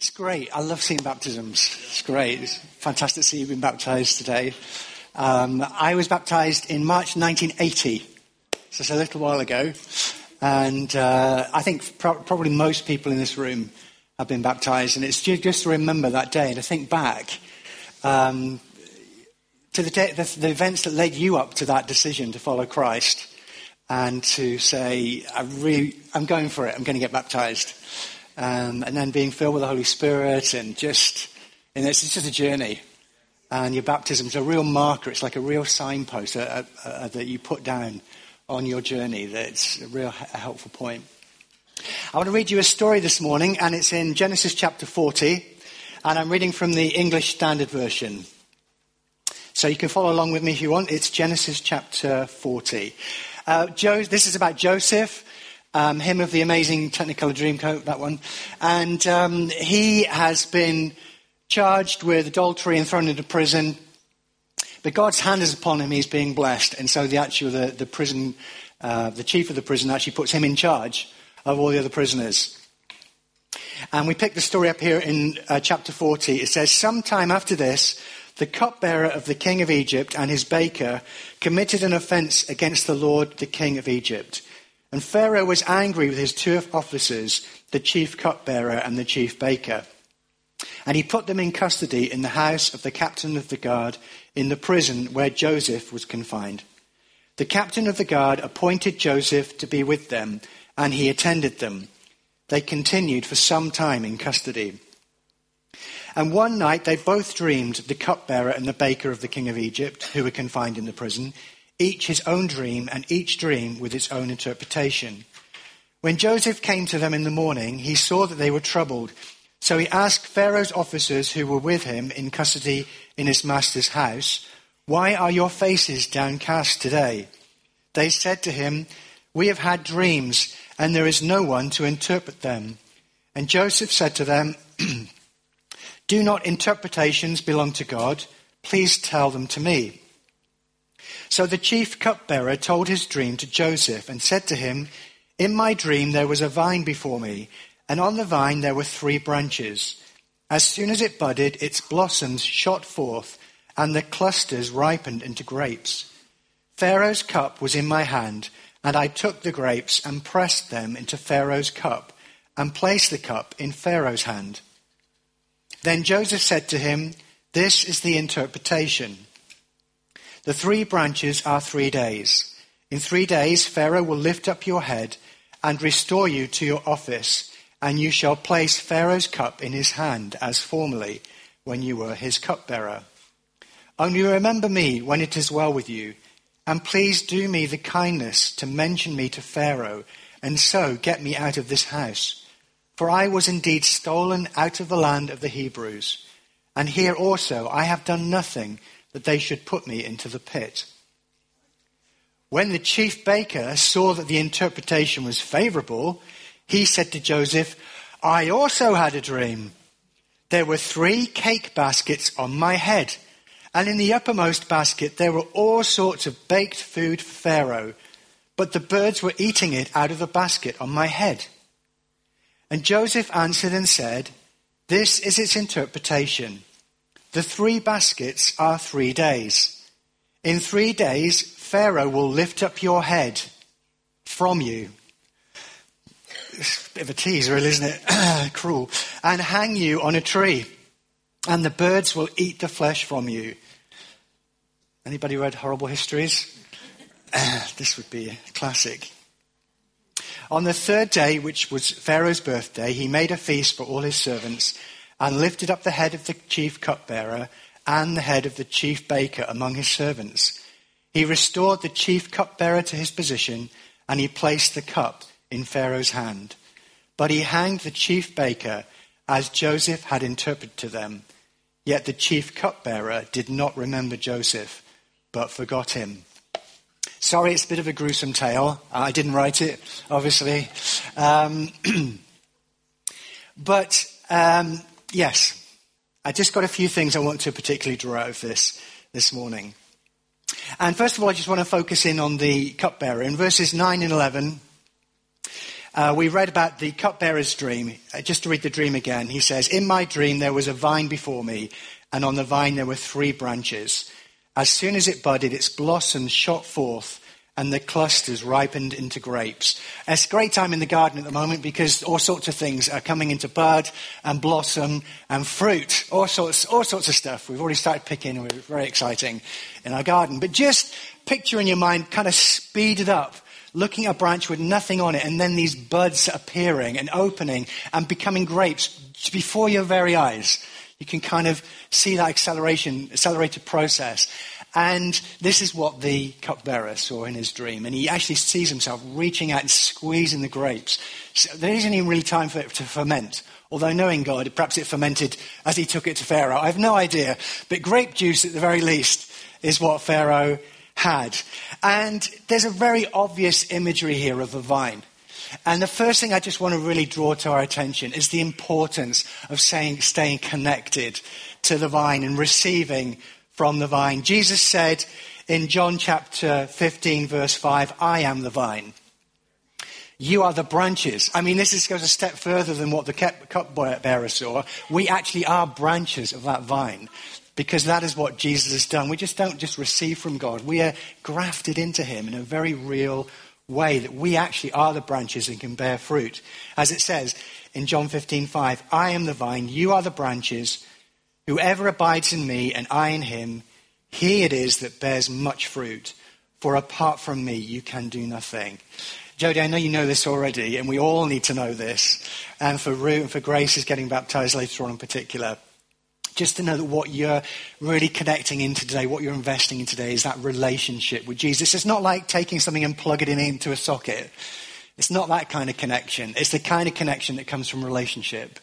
It's great. I love seeing baptisms. It's great. It's fantastic to see you being baptized today. Um, I was baptized in March 1980, so it's a little while ago. And uh, I think pro- probably most people in this room have been baptized. And it's just to remember that day and to think back um, to the, day, the, the events that led you up to that decision to follow Christ and to say, I really, I'm going for it. I'm going to get baptized um, and then being filled with the Holy Spirit, and just, and it's, it's just a journey. And your baptism is a real marker. It's like a real signpost uh, uh, uh, that you put down on your journey. That's a real a helpful point. I want to read you a story this morning, and it's in Genesis chapter 40, and I'm reading from the English Standard Version. So you can follow along with me if you want. It's Genesis chapter 40. Uh, jo- this is about Joseph um, him of the amazing Technicolor Dreamcoat, that one. And um, he has been charged with adultery and thrown into prison. But God's hand is upon him, he's being blessed. And so the actual, the, the prison, uh, the chief of the prison actually puts him in charge of all the other prisoners. And we pick the story up here in uh, chapter 40. It says, Sometime after this, the cupbearer of the king of Egypt and his baker committed an offense against the Lord, the king of Egypt. And Pharaoh was angry with his two officers, the chief cupbearer and the chief baker. And he put them in custody in the house of the captain of the guard in the prison where Joseph was confined. The captain of the guard appointed Joseph to be with them, and he attended them. They continued for some time in custody. And one night they both dreamed, the cupbearer and the baker of the king of Egypt, who were confined in the prison each his own dream, and each dream with its own interpretation. When Joseph came to them in the morning, he saw that they were troubled. So he asked Pharaoh's officers who were with him in custody in his master's house, Why are your faces downcast today? They said to him, We have had dreams, and there is no one to interpret them. And Joseph said to them, Do not interpretations belong to God? Please tell them to me. So the chief cupbearer told his dream to Joseph and said to him, In my dream there was a vine before me, and on the vine there were three branches. As soon as it budded, its blossoms shot forth, and the clusters ripened into grapes. Pharaoh's cup was in my hand, and I took the grapes and pressed them into Pharaoh's cup, and placed the cup in Pharaoh's hand. Then Joseph said to him, This is the interpretation. The three branches are three days. In three days, Pharaoh will lift up your head and restore you to your office, and you shall place Pharaoh's cup in his hand as formerly when you were his cupbearer. Only remember me when it is well with you, and please do me the kindness to mention me to Pharaoh, and so get me out of this house. For I was indeed stolen out of the land of the Hebrews, and here also I have done nothing that they should put me into the pit. When the chief baker saw that the interpretation was favorable, he said to Joseph, I also had a dream. There were three cake baskets on my head, and in the uppermost basket there were all sorts of baked food for Pharaoh, but the birds were eating it out of the basket on my head. And Joseph answered and said, This is its interpretation. The three baskets are three days. In three days, Pharaoh will lift up your head from you. It's a bit of a tease, really, isn't it? Cruel. And hang you on a tree. And the birds will eat the flesh from you. Anybody read Horrible Histories? this would be a classic. On the third day, which was Pharaoh's birthday, he made a feast for all his servants and lifted up the head of the chief cupbearer and the head of the chief baker among his servants. He restored the chief cupbearer to his position, and he placed the cup in Pharaoh's hand. But he hanged the chief baker as Joseph had interpreted to them. Yet the chief cupbearer did not remember Joseph, but forgot him. Sorry, it's a bit of a gruesome tale. I didn't write it, obviously. Um, but um, yes, I just got a few things I want to particularly draw out of this this morning. And first of all, I just want to focus in on the cupbearer. In verses 9 and 11, uh, we read about the cupbearer's dream. Uh, just to read the dream again, he says, In my dream there was a vine before me, and on the vine there were three branches. As soon as it budded, its blossoms shot forth and the clusters ripened into grapes. It's a great time in the garden at the moment because all sorts of things are coming into bud and blossom and fruit, all sorts, all sorts of stuff. We've already started picking, and it's very exciting in our garden. But just picture in your mind, kind of speed it up, looking at a branch with nothing on it, and then these buds appearing and opening and becoming grapes before your very eyes. You can kind of see that acceleration, accelerated process. And this is what the cupbearer saw in his dream. And he actually sees himself reaching out and squeezing the grapes. So there isn't even really time for it to ferment. Although knowing God, perhaps it fermented as he took it to Pharaoh. I have no idea. But grape juice, at the very least, is what Pharaoh had. And there's a very obvious imagery here of a vine. And the first thing I just want to really draw to our attention is the importance of saying, staying connected to the vine and receiving from the vine. Jesus said in John chapter 15, verse 5, I am the vine. You are the branches. I mean, this is, goes a step further than what the cupbearer saw. We actually are branches of that vine because that is what Jesus has done. We just don't just receive from God. We are grafted into him in a very real way that we actually are the branches and can bear fruit. As it says in John 15:5, I am the vine, you are the branches. Whoever abides in me and I in him, he it is that bears much fruit. For apart from me, you can do nothing. Jody, I know you know this already, and we all need to know this. And for Ruth and for Grace is getting baptized later on in particular. Just to know that what you're really connecting in today, what you're investing in today, is that relationship with Jesus. It's not like taking something and plugging it into a socket. It's not that kind of connection. It's the kind of connection that comes from relationship.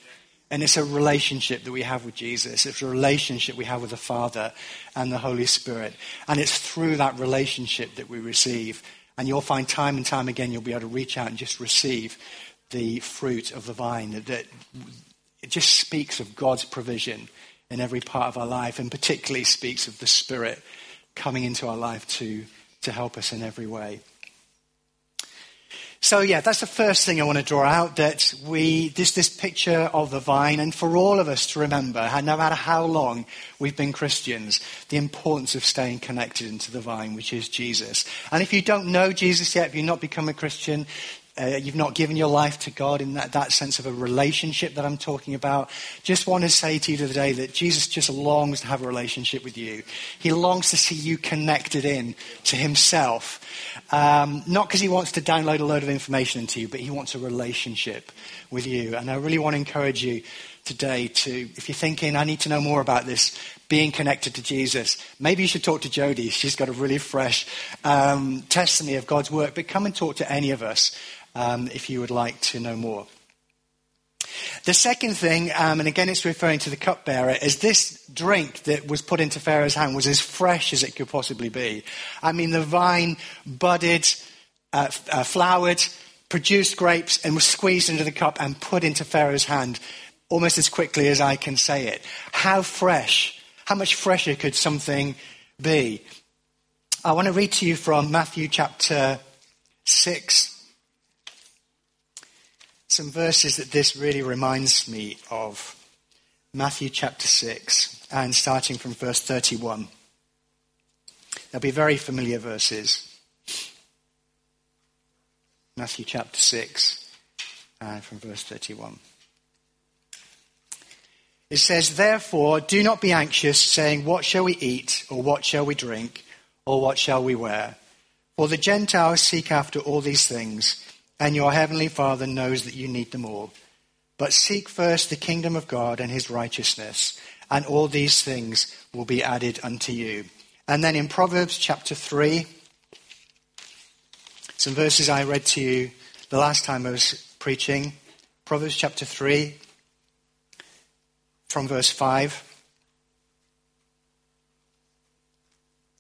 And it's a relationship that we have with Jesus. It's a relationship we have with the Father and the Holy Spirit. And it's through that relationship that we receive. And you'll find time and time again, you'll be able to reach out and just receive the fruit of the vine. That it just speaks of God's provision in every part of our life, and particularly speaks of the Spirit coming into our life to, to help us in every way. So yeah, that's the first thing I want to draw out that we, this, this picture of the vine, and for all of us to remember, no matter how long we've been Christians, the importance of staying connected into the vine, which is Jesus. And if you don't know Jesus yet, if you've not become a Christian, uh, you've not given your life to God in that, that sense of a relationship that I'm talking about, just want to say to you today that Jesus just longs to have a relationship with you. He longs to see you connected in to himself. Um, not because he wants to download a load of information into you, but he wants a relationship with you. And I really want to encourage you today to, if you're thinking, I need to know more about this, being connected to Jesus, maybe you should talk to Jody. She's got a really fresh um, testimony of God's work, but come and talk to any of us um, if you would like to know more. The second thing, um, and again it's referring to the cupbearer, is this drink that was put into Pharaoh's hand was as fresh as it could possibly be. I mean, the vine budded, uh, uh, flowered, produced grapes, and was squeezed into the cup and put into Pharaoh's hand almost as quickly as I can say it. How fresh, how much fresher could something be? I want to read to you from Matthew chapter 6 some verses that this really reminds me of. Matthew chapter 6, and starting from verse 31. They'll be very familiar verses. Matthew chapter 6, and from verse 31. It says, Therefore, do not be anxious, saying, What shall we eat, or what shall we drink, or what shall we wear? For the Gentiles seek after all these things and your heavenly Father knows that you need them all. But seek first the kingdom of God and his righteousness, and all these things will be added unto you. And then in Proverbs chapter 3, some verses I read to you the last time I was preaching. Proverbs chapter 3, from verse 5.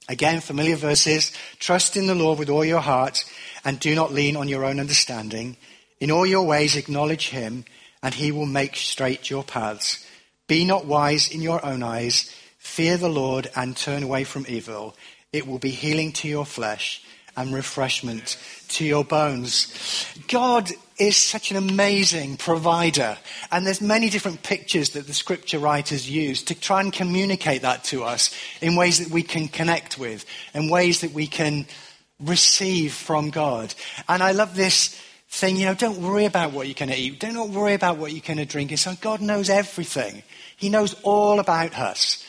Again, familiar verses. Trust in the Lord with all your heart and do not lean on your own understanding. In all your ways acknowledge him, and he will make straight your paths. Be not wise in your own eyes. Fear the Lord and turn away from evil. It will be healing to your flesh and refreshment to your bones. God is such an amazing provider. And there's many different pictures that the scripture writers use to try and communicate that to us in ways that we can connect with, in ways that we can receive from God. And I love this thing, you know, don't worry about what you're going to eat. Don't worry about what you're going to drink. And so God knows everything. He knows all about us.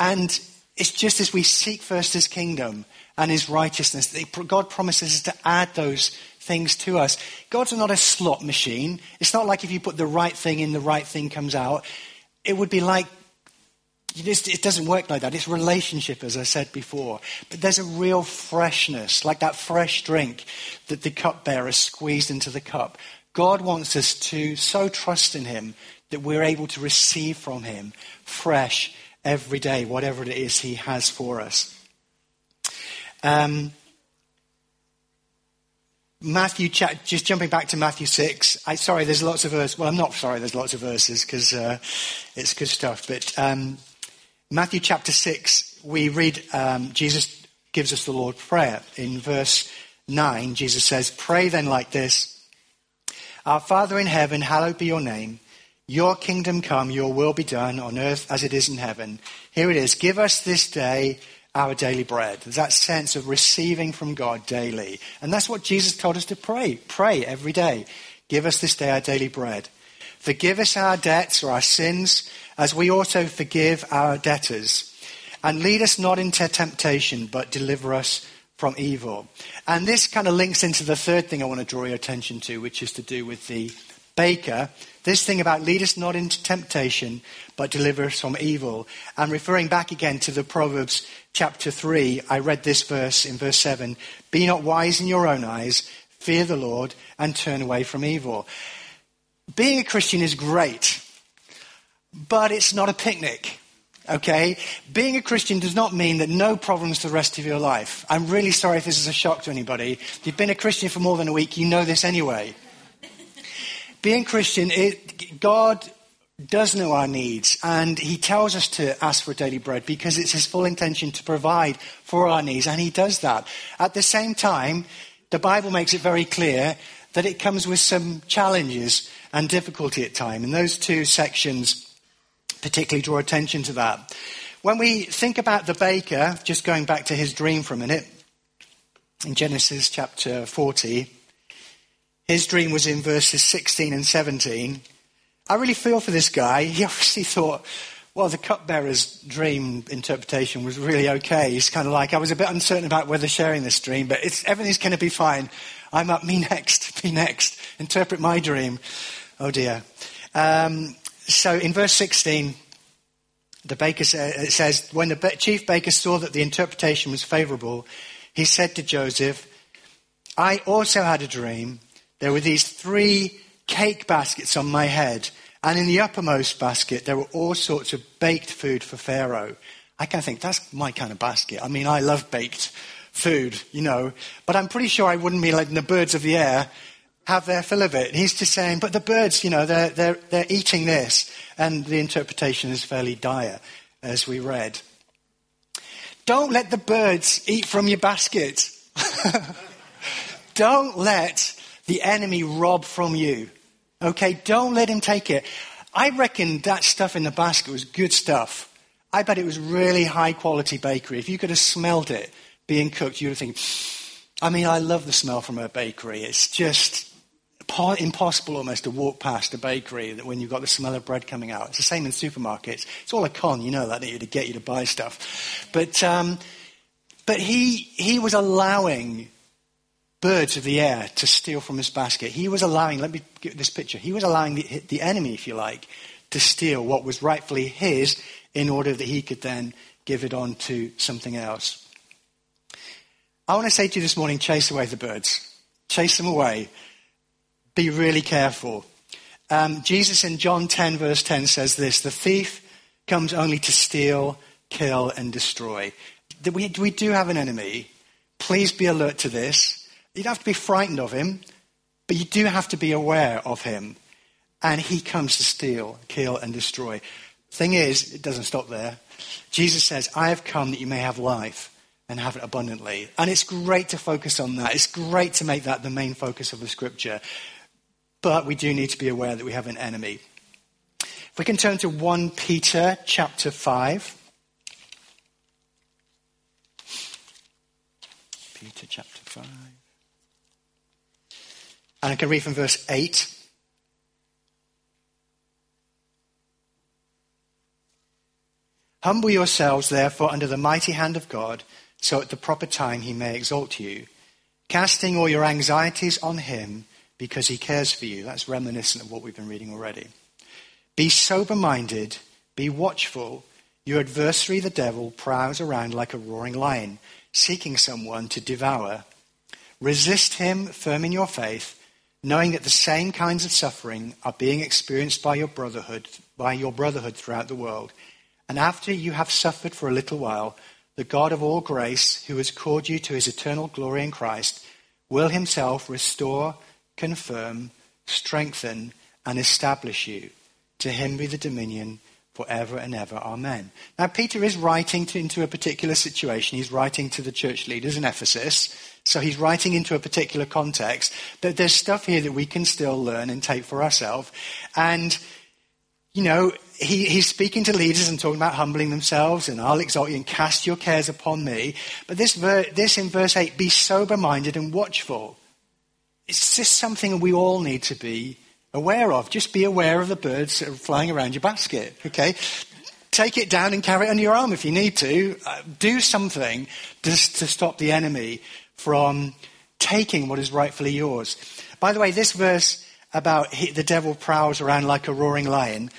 And it's just as we seek first his kingdom and his righteousness, God promises us to add those things to us. God's not a slot machine. It's not like if you put the right thing in, the right thing comes out. It would be like, it doesn't work like that. It's relationship, as I said before. But there's a real freshness, like that fresh drink that the cupbearer squeezed into the cup. God wants us to so trust in Him that we're able to receive from Him fresh every day, whatever it is He has for us. Um, Matthew, just jumping back to Matthew 6. I, sorry, there's lots of verses. Well, I'm not sorry there's lots of verses because uh, it's good stuff. But um, Matthew chapter 6, we read um, Jesus gives us the Lord's Prayer. In verse 9, Jesus says, Pray then like this Our Father in heaven, hallowed be your name. Your kingdom come, your will be done on earth as it is in heaven. Here it is. Give us this day our daily bread. There's that sense of receiving from God daily. And that's what Jesus told us to pray. Pray every day. Give us this day our daily bread. Forgive us our debts or our sins as we also forgive our debtors. And lead us not into temptation, but deliver us from evil. And this kind of links into the third thing I want to draw your attention to, which is to do with the baker this thing about lead us not into temptation, but deliver us from evil. And referring back again to the Proverbs chapter 3, I read this verse in verse 7 Be not wise in your own eyes, fear the Lord, and turn away from evil. Being a Christian is great, but it's not a picnic. Okay? Being a Christian does not mean that no problems the rest of your life. I'm really sorry if this is a shock to anybody. If you've been a Christian for more than a week, you know this anyway. Being Christian, it, God does know our needs, and He tells us to ask for daily bread because it's His full intention to provide for our needs, and He does that. At the same time, the Bible makes it very clear that it comes with some challenges and difficulty at times, and those two sections particularly draw attention to that. When we think about the baker, just going back to his dream for a minute, in Genesis chapter 40, his dream was in verses 16 and 17. I really feel for this guy. He obviously thought, well, the cupbearer's dream interpretation was really okay. He's kind of like, I was a bit uncertain about whether sharing this dream, but everything's going to be fine. I'm up, me next, me next. Interpret my dream. Oh dear. Um, so in verse 16, the baker it says, when the chief baker saw that the interpretation was favorable, he said to Joseph, I also had a dream there were these three cake baskets on my head, and in the uppermost basket, there were all sorts of baked food for Pharaoh. I kind of think that's my kind of basket. I mean, I love baked food, you know, but I'm pretty sure I wouldn't be letting the birds of the air have their fill of it. he's just saying, but the birds, you know, they're, they're, they're eating this. And the interpretation is fairly dire, as we read. Don't let the birds eat from your basket. Don't let the enemy rob from you. Okay, don't let him take it. I reckon that stuff in the basket was good stuff. I bet it was really high quality bakery. If you could have smelled it being cooked, you would have think, I mean, I love the smell from a bakery. It's just impossible almost to walk past a bakery that when you've got the smell of bread coming out. It's the same in supermarkets. It's all a con, you know that, to get you to buy stuff. But, um, but he, he was allowing birds of the air to steal from his basket. He was allowing, let me get this picture, he was allowing the, the enemy, if you like, to steal what was rightfully his in order that he could then give it on to something else. I want to say to you this morning chase away the birds. Chase them away. Be really careful. Um, Jesus in John 10, verse 10 says this The thief comes only to steal, kill, and destroy. We, we do have an enemy. Please be alert to this. You don't have to be frightened of him, but you do have to be aware of him. And he comes to steal, kill, and destroy. Thing is, it doesn't stop there. Jesus says, I have come that you may have life and have it abundantly. And it's great to focus on that. It's great to make that the main focus of the scripture. But we do need to be aware that we have an enemy. If we can turn to 1 Peter chapter 5. Peter chapter 5. And I can read from verse 8. Humble yourselves, therefore, under the mighty hand of God, so at the proper time he may exalt you, casting all your anxieties on him because he cares for you. That's reminiscent of what we've been reading already. Be sober minded, be watchful. Your adversary, the devil, prowls around like a roaring lion, seeking someone to devour. Resist him firm in your faith, knowing that the same kinds of suffering are being experienced by your brotherhood, by your brotherhood throughout the world. And after you have suffered for a little while, the God of all grace, who has called you to his eternal glory in Christ, will himself restore, confirm, strengthen, and establish you. To him be the dominion forever and ever. Amen. Now, Peter is writing to, into a particular situation. He's writing to the church leaders in Ephesus. So he's writing into a particular context. But there's stuff here that we can still learn and take for ourselves. And, you know, he, he's speaking to leaders and talking about humbling themselves, and I'll exalt you and cast your cares upon me. But this, ver, this in verse 8, be sober minded and watchful. It's just something we all need to be aware of. Just be aware of the birds that are flying around your basket, okay? Take it down and carry it under your arm if you need to. Uh, do something just to stop the enemy from taking what is rightfully yours. By the way, this verse about the devil prowls around like a roaring lion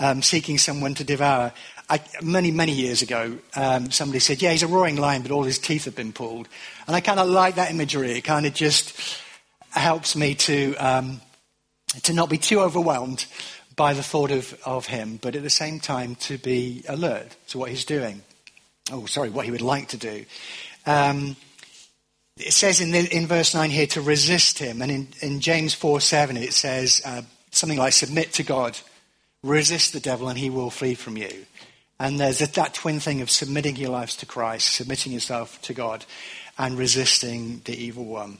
um, seeking someone to devour. I, many, many years ago, um, somebody said, Yeah, he's a roaring lion, but all his teeth have been pulled. And I kind of like that imagery. It kind of just helps me to, um, to not be too overwhelmed by the thought of, of him, but at the same time to be alert to what he's doing. Oh, sorry, what he would like to do. Um, it says in, the, in verse 9 here to resist him, and in, in James 4 7 it says uh, something like submit to God resist the devil and he will flee from you. And there's that twin thing of submitting your lives to Christ, submitting yourself to God, and resisting the evil one.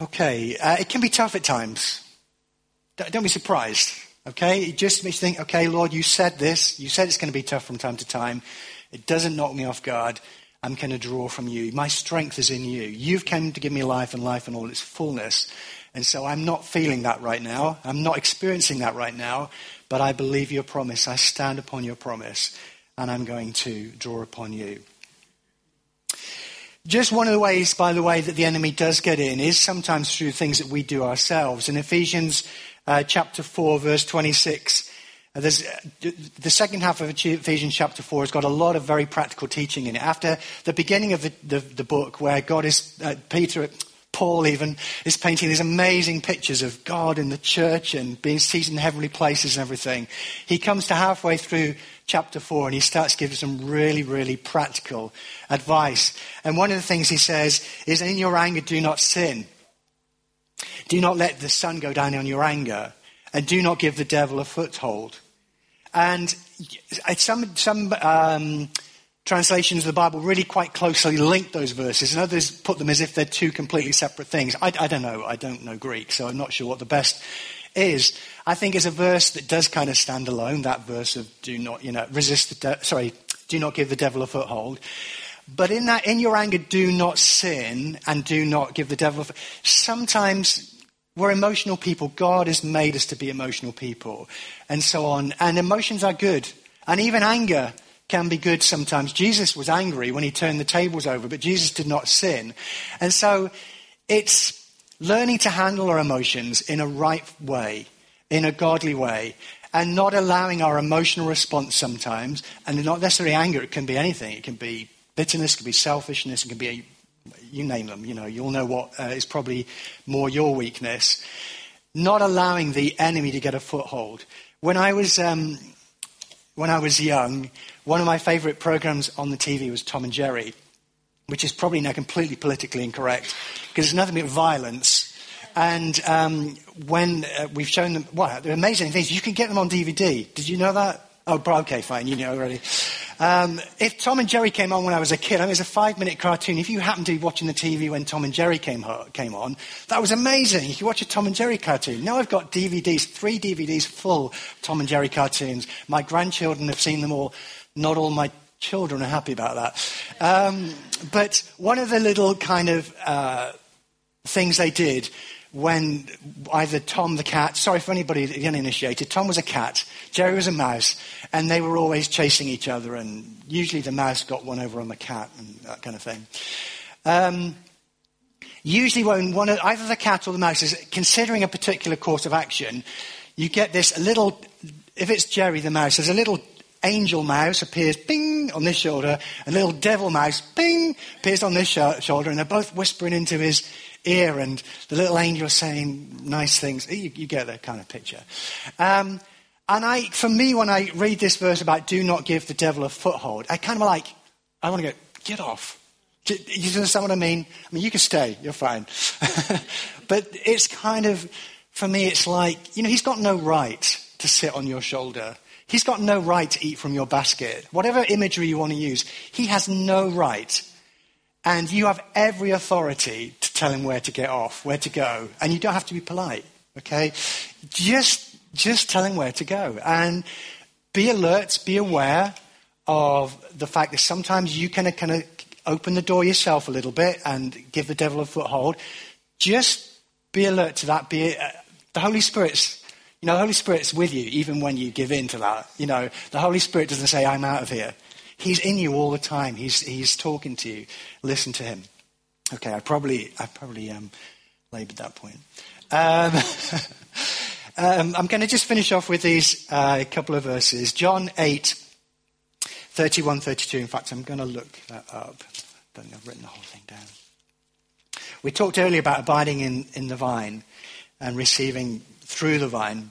Okay, uh, it can be tough at times. Don't be surprised. Okay, it just makes you think, okay, Lord, you said this. You said it's going to be tough from time to time. It doesn't knock me off guard. I'm going to draw from you. My strength is in you. You've come to give me life and life in all its fullness. And so I'm not feeling that right now. I'm not experiencing that right now. But I believe your promise. I stand upon your promise. And I'm going to draw upon you. Just one of the ways, by the way, that the enemy does get in is sometimes through things that we do ourselves. In Ephesians uh, chapter 4, verse 26, uh, there's, uh, the second half of Ephesians chapter 4 has got a lot of very practical teaching in it. After the beginning of the, the, the book, where God is, uh, Peter, Paul even is painting these amazing pictures of God in the church and being seated in heavenly places and everything. He comes to halfway through chapter 4 and he starts giving some really, really practical advice. And one of the things he says is, In your anger, do not sin. Do not let the sun go down on your anger. And do not give the devil a foothold. And some, some um, translations of the Bible really quite closely link those verses, and others put them as if they're two completely separate things. I, I, don't know. I don't know Greek, so I'm not sure what the best is. I think it's a verse that does kind of stand alone. That verse of "do not, you know, resist the de- sorry, do not give the devil a foothold." But in that, in your anger, do not sin and do not give the devil. A Sometimes we're emotional people. God has made us to be emotional people, and so on. And emotions are good, and even anger can be good sometimes. Jesus was angry when he turned the tables over, but Jesus did not sin. And so it's learning to handle our emotions in a right way, in a godly way, and not allowing our emotional response sometimes, and not necessarily anger, it can be anything. It can be bitterness, it can be selfishness, it can be, you name them, you know, you'll know what uh, is probably more your weakness. Not allowing the enemy to get a foothold. When I was, um, when I was young, one of my favorite programs on the TV was Tom and Jerry, which is probably now completely politically incorrect because it's nothing but violence. And um, when uh, we've shown them, well, they're amazing things. You can get them on DVD. Did you know that? Oh, okay, fine. You know already. Um, if Tom and Jerry came on when I was a kid, I mean, it was a five minute cartoon. If you happened to be watching the TV when Tom and Jerry came, came on, that was amazing. You could watch a Tom and Jerry cartoon. Now I've got DVDs, three DVDs full of Tom and Jerry cartoons. My grandchildren have seen them all. Not all my children are happy about that. Um, but one of the little kind of uh, things they did when either Tom the cat, sorry for anybody the uninitiated, Tom was a cat, Jerry was a mouse, and they were always chasing each other, and usually the mouse got one over on the cat and that kind of thing. Um, usually when one of, either the cat or the mouse is considering a particular course of action, you get this little, if it's Jerry the mouse, there's a little angel mouse appears, bing, on this shoulder, a little devil mouse, bing, appears on this sh- shoulder, and they're both whispering into his ear and the little angel saying nice things. You, you get that kind of picture. Um, and I, for me, when I read this verse about do not give the devil a foothold, I kind of like, I want to go, get off. Do you understand what I mean? I mean, you can stay, you're fine. but it's kind of, for me, it's like, you know, he's got no right to sit on your shoulder. He's got no right to eat from your basket. Whatever imagery you want to use, he has no right and you have every authority to tell him where to get off, where to go. And you don't have to be polite, okay? Just, just tell him where to go. And be alert, be aware of the fact that sometimes you can kind of open the door yourself a little bit and give the devil a foothold. Just be alert to that. Be, uh, the Holy Spirit's you know, the Holy Spirit's with you even when you give in to that. You know, the Holy Spirit doesn't say, I'm out of here. He's in you all the time. He's, he's talking to you. Listen to him. Okay, I probably, I probably um, labored that point. Um, um, I'm going to just finish off with these uh, couple of verses. John 8, 31, 32. In fact, I'm going to look that up. I don't think I've written the whole thing down. We talked earlier about abiding in, in the vine and receiving through the vine.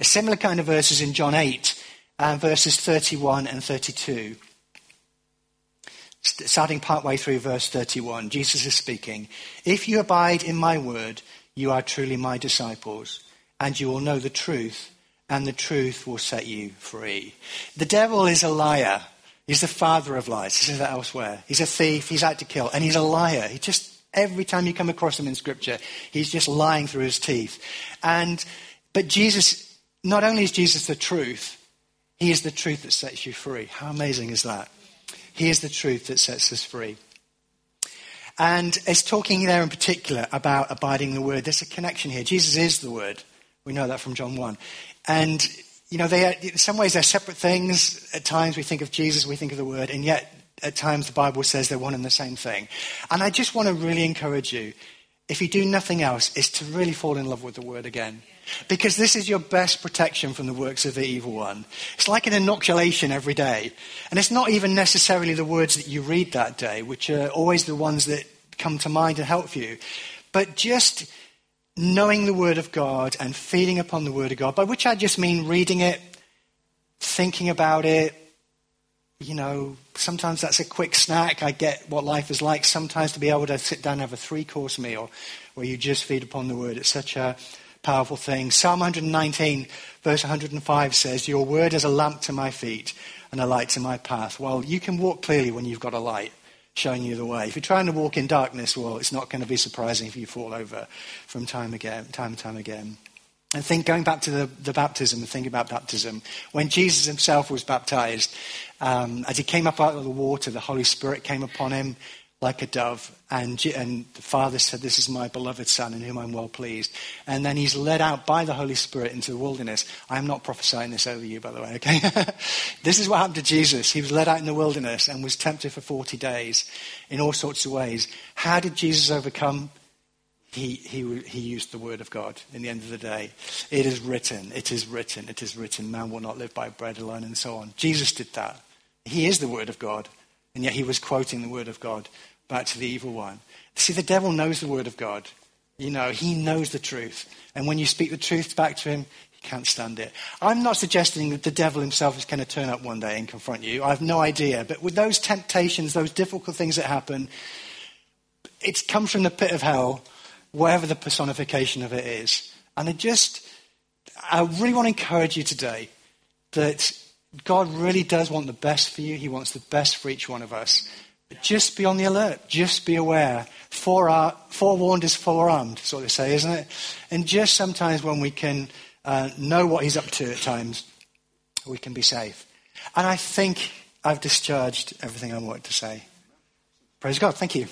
A similar kind of verses in John 8 and verses 31 and 32. Starting partway through verse 31, Jesus is speaking. If you abide in my word, you are truly my disciples, and you will know the truth, and the truth will set you free. The devil is a liar. He's the father of lies. He says that elsewhere. He's a thief. He's out to kill. And he's a liar. He just, every time you come across him in scripture, he's just lying through his teeth. And, but Jesus, not only is Jesus the truth, he is the truth that sets you free. How amazing is that? He is the truth that sets us free. And it's talking there in particular about abiding the word. There's a connection here. Jesus is the word. We know that from John 1. And, you know, they are, in some ways they're separate things. At times we think of Jesus, we think of the word, and yet at times the Bible says they're one and the same thing. And I just want to really encourage you, if you do nothing else, is to really fall in love with the word again. Because this is your best protection from the works of the evil one. It's like an inoculation every day. And it's not even necessarily the words that you read that day, which are always the ones that come to mind and help you. But just knowing the Word of God and feeding upon the Word of God, by which I just mean reading it, thinking about it. You know, sometimes that's a quick snack. I get what life is like. Sometimes to be able to sit down and have a three course meal where you just feed upon the Word. It's such a powerful thing. Psalm 119, verse 105 says, Your word is a lamp to my feet and a light to my path. Well, you can walk clearly when you've got a light showing you the way. If you're trying to walk in darkness, well, it's not going to be surprising if you fall over from time again, time and time again. And think, going back to the, the baptism and thinking about baptism, when Jesus himself was baptized, um, as he came up out of the water, the Holy Spirit came upon him like a dove. And, and the Father said, This is my beloved Son in whom I'm well pleased. And then he's led out by the Holy Spirit into the wilderness. I'm not prophesying this over you, by the way, okay? this is what happened to Jesus. He was led out in the wilderness and was tempted for 40 days in all sorts of ways. How did Jesus overcome? He, he, he used the word of God in the end of the day. It is written, it is written, it is written, man will not live by bread alone, and so on. Jesus did that. He is the word of God, and yet he was quoting the word of God back to the evil one. See, the devil knows the word of God. You know, he knows the truth. And when you speak the truth back to him, he can't stand it. I'm not suggesting that the devil himself is going to turn up one day and confront you. I have no idea. But with those temptations, those difficult things that happen, it comes from the pit of hell, wherever the personification of it is. And I just, I really want to encourage you today that God really does want the best for you. He wants the best for each one of us. But just be on the alert. Just be aware. forewarned is forearmed, what they say, isn't it? And just sometimes when we can uh, know what He's up to at times, we can be safe. And I think I've discharged everything I wanted to say. Praise God. Thank you.